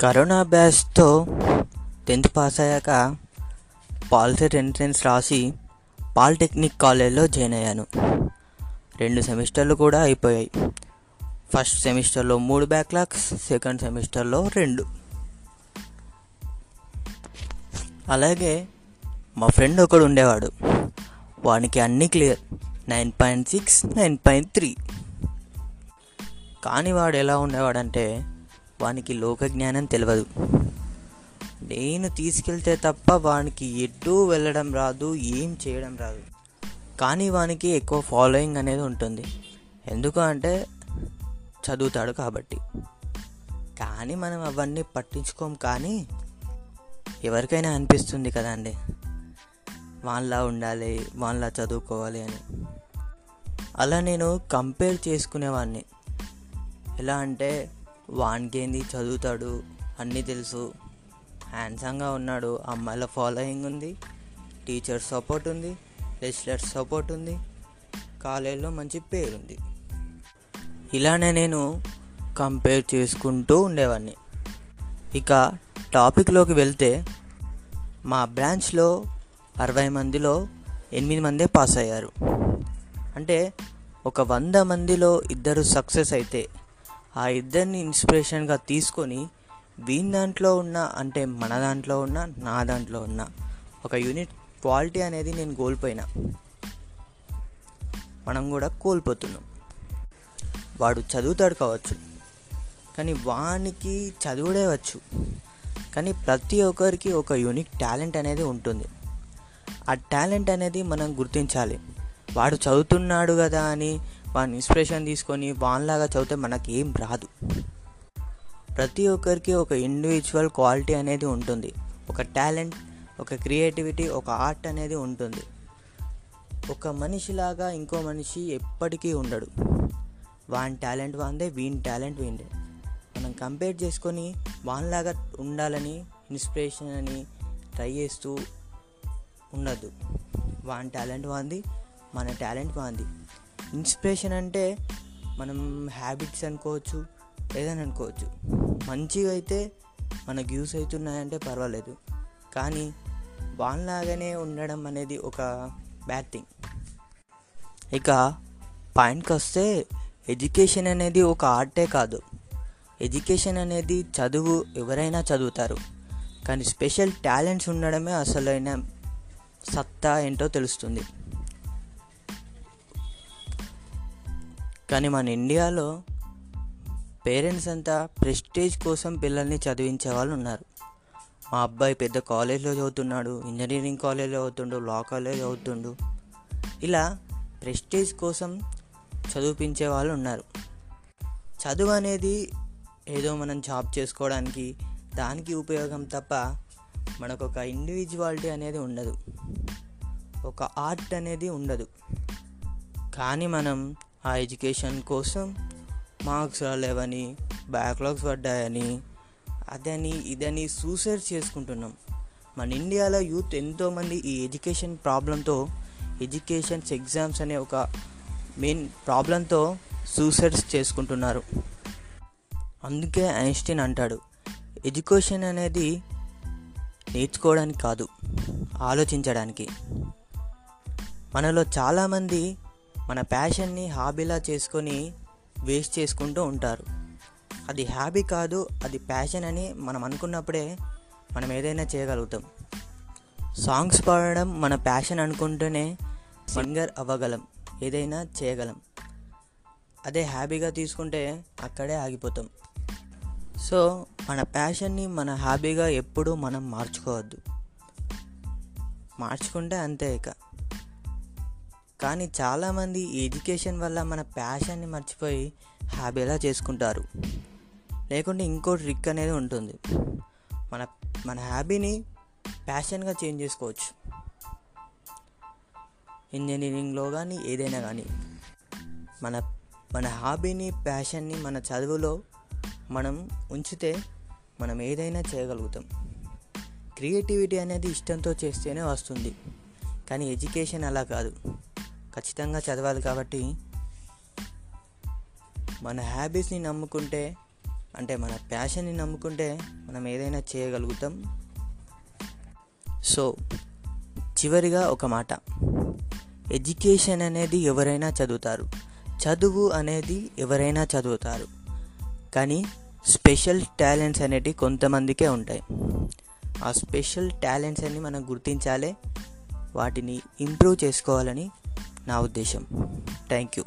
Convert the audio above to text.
Corona బ్యాచ్తో tenth pass అయ్యాక POLYCET entrance రాసి పాలిటెక్నిక్ కాలేజ్లో జాయిన్ అయ్యాను. రెండు సెమిస్టర్లు కూడా అయిపోయాయి. ఫస్ట్ సెమిస్టర్లో మూడు బ్యాక్లాగ్స్ సెకండ్ సెమిస్టర్లో రెండు. అలాగే మా ఫ్రెండ్ ఒకడు ఉండేవాడు. వానికి అన్నీ clear. Nine point six nine point three. కానీ వాడు ఎలా ఉండేవాడంటే వానికి లోక జ్ఞానం తెలియదు నేను తీసుకెళ్తే తప్ప వానికి ఎటు వెళ్ళడం రాదు ఏం చేయడం రాదు. కానీ వానికి ఎక్కువ ఫాలోయింగ్ అనేది ఉంటుంది. ఎందుకు అంటే చదువుతాడు కాబట్టి. కానీ మనం అవన్నీ పట్టించుకోం కానీ ఎవరికైనా అనిపిస్తుంది కదండి వాళ్ళ ఉండాలి వాళ్ళ చదువుకోవాలి అని. అలా నేను కంపేర్ చేసుకునేవాడిని. ఎలా అంటే వానికేంది? చదువుతాడు. అన్నీ తెలుసు. హ్యాండ్సమ్గా ఉన్నాడు. అమ్మాయిల ఫాలోయింగ్ ఉంది. టీచర్ సపోర్ట్ ఉంది. లెక్చరర్ సపోర్ట్ ఉంది. కాలేజీలో మంచి పేరుంది. ఇలానే నేను కంపేర్ చేసుకుంటూ ఉండేవాడిని ఇక టాపిక్లోకి వెళ్తే మా బ్రాంచ్లో అరవై మందిలో ఎనిమిది మందే పాస్ అయ్యారు అంటే ఒక వంద మందిలో ఇద్దరు సక్సెస్ అయితే ఆ ఇద్దరిని ఇన్స్పిరేషన్గా తీసుకొని వీని దాంట్లో ఉన్న అంటే మన దాంట్లో ఉన్న నా దాంట్లో ఉన్న ఒక యూనిట్ క్వాలిటీ అనేది నేను కోల్పోయినా. మనం కూడా కోల్పోతున్నాం. వాడు చదువుతాడు కావచ్చు కానీ వానికి చదువుడే వచ్చు కానీ ప్రతి ఒక్కరికి ఒక యూనిక్ టాలెంట్ అనేది ఉంటుంది. ఆ టాలెంట్ అనేది మనం గుర్తించాలి. వాడు చదువుతున్నాడు కదా అని వాని ఇన్స్పిరేషన్ తీసుకొని వాన్లాగా చదివితే మనకి ఏం రాదు. ప్రతి ఒక్కరికి ఒక ఇండివిజువల్ క్వాలిటీ అనేది ఉంటుంది. ఒక టాలెంట్ ఒక క్రియేటివిటీ ఒక ఆర్ట్ అనేది ఉంటుంది. ఒక మనిషిలాగా ఇంకో మనిషి ఎప్పటికీ ఉండడు. వాని టాలెంట్ వాందే వీని టాలెంట్ వీందే. మనం కంపేర్ చేసుకొని వానిలాగా ఉండాలని ఇన్స్పిరేషన్ అని ట్రై చేస్తూ ఉండద్దు. వాని టాలెంట్ వాంది మన టాలెంట్ వాంది. ఇన్స్పిరేషన్ అంటే మనం హ్యాబిట్స్ అనుకోవచ్చు ఏదైనా అనుకోవచ్చు. మంచిగా అయితే మనకు యూస్ అవుతున్నాయంటే పర్వాలేదు. కానీ వాన్లాగానే ఉండడం అనేది ఒక బ్యాడ్ థింగ్. ఇక పాయింట్కి వస్తే ఎడ్యుకేషన్ అనేది ఒక ఆర్టే కాదు. ఎడ్యుకేషన్ అనేది చదువు ఎవరైనా చదువుతారు. కానీ స్పెషల్ టాలెంట్స్ ఉండడమే అసలైన సత్తా ఏంటో తెలుస్తుంది. కానీ మన ఇండియాలో పేరెంట్స్ అంతా ప్రెస్టేజ్ కోసం పిల్లల్ని చదివించే వాళ్ళు ఉన్నారు. మా అబ్బాయి పెద్ద కాలేజ్లో చదువుతున్నాడు ఇంజనీరింగ్ కాలేజ్లో చదువుతుండు లా కాలేజ్ చదువుతుండు. ఇలా ప్రెస్టేజ్ కోసం చదివించే వాళ్ళు ఉన్నారు. చదువు అనేది ఏదో మనం జాబ్ చేసుకోవడానికి దానికి ఉపయోగం తప్ప మనకు ఒక ఇండివిజువాలిటీ అనేది ఉండదు. ఒక ఆర్ట్ అనేది ఉండదు. కానీ మనం ఆ ఎడ్యుకేషన్ కోసం మార్క్స్ రాలేవని బ్యాక్లాగ్స్ పడ్డాయని అదని ఇదని సూసైడ్ చేసుకుంటున్నాం. మన ఇండియాలో యూత్ ఎంతోమంది ఈ ఎడ్యుకేషన్ ప్రాబ్లంతో ఎడ్యుకేషన్స్ ఎగ్జామ్స్ అనే ఒక మెయిన్ ప్రాబ్లంతో సూసైడ్స్ చేసుకుంటున్నారు. అందుకే ఐన్స్టీన్ అంటాడు ఎడ్యుకేషన్ అనేది నేర్చుకోవడానికి కాదు ఆలోచించడానికి. మనలో చాలామంది మన ప్యాషన్ని హాబీలా చేసుకొని వేస్ట్ చేసుకుంటూ ఉంటారు. అది హ్యాబీ కాదు అది ప్యాషన్ అని మనం అనుకున్నప్పుడే మనం ఏదైనా చేయగలుగుతాం. సాంగ్స్ పాడడం మన ప్యాషన్ అనుకుంటేనే సింగర్ అవ్వగలం ఏదైనా చేయగలం. అదే హ్యాబీగా తీసుకుంటే అక్కడే ఆగిపోతాం. సో మన ప్యాషన్ని మన హ్యాబీగా ఎప్పుడూ మనం మార్చుకోవద్దు. మార్చుకుంటే అంతే ఇక. కానీ చాలామంది ఎడ్యుకేషన్ వల్ల మన ప్యాషన్ని మర్చిపోయి హ్యాబీలా చేసుకుంటారు? లేకుంటే ఇంకో ట్రిక్ అనేది ఉంటుంది. మన మన హ్యాబీని ప్యాషన్గా చేంజ్ చేసుకోవచ్చు. ఇంజనీరింగ్లో కానీ ఏదైనా కానీ మన మన హాబీని ప్యాషన్ని మన చదువులో మనం ఉంచితే మనం ఏదైనా చేయగలుగుతాం. క్రియేటివిటీ అనేది ఇష్టంతో చేస్తేనే వస్తుంది. కానీ ఎడ్యుకేషన్ అలా కాదు. ఖచ్చితంగా చదవాలి కాబట్టి మన హ్యాబీస్ని నమ్ముకుంటే అంటే మన ప్యాషన్ని నమ్ముకుంటే మనం ఏదైనా చేయగలుగుతాం. సో చివరిగా ఒక మాట. ఎడ్యుకేషన్ అనేది ఎవరైనా చదువుతారు. చదువు అనేది ఎవరైనా చదువుతారు. కానీ స్పెషల్ టాలెంట్స్ అనేటివి కొంతమందికే ఉంటాయి. ఆ స్పెషల్ టాలెంట్స్ అన్ని మనం గుర్తించాలి వాటిని ఇంప్రూవ్ చేసుకోవాలని నా ఉద్దేశం. Thank you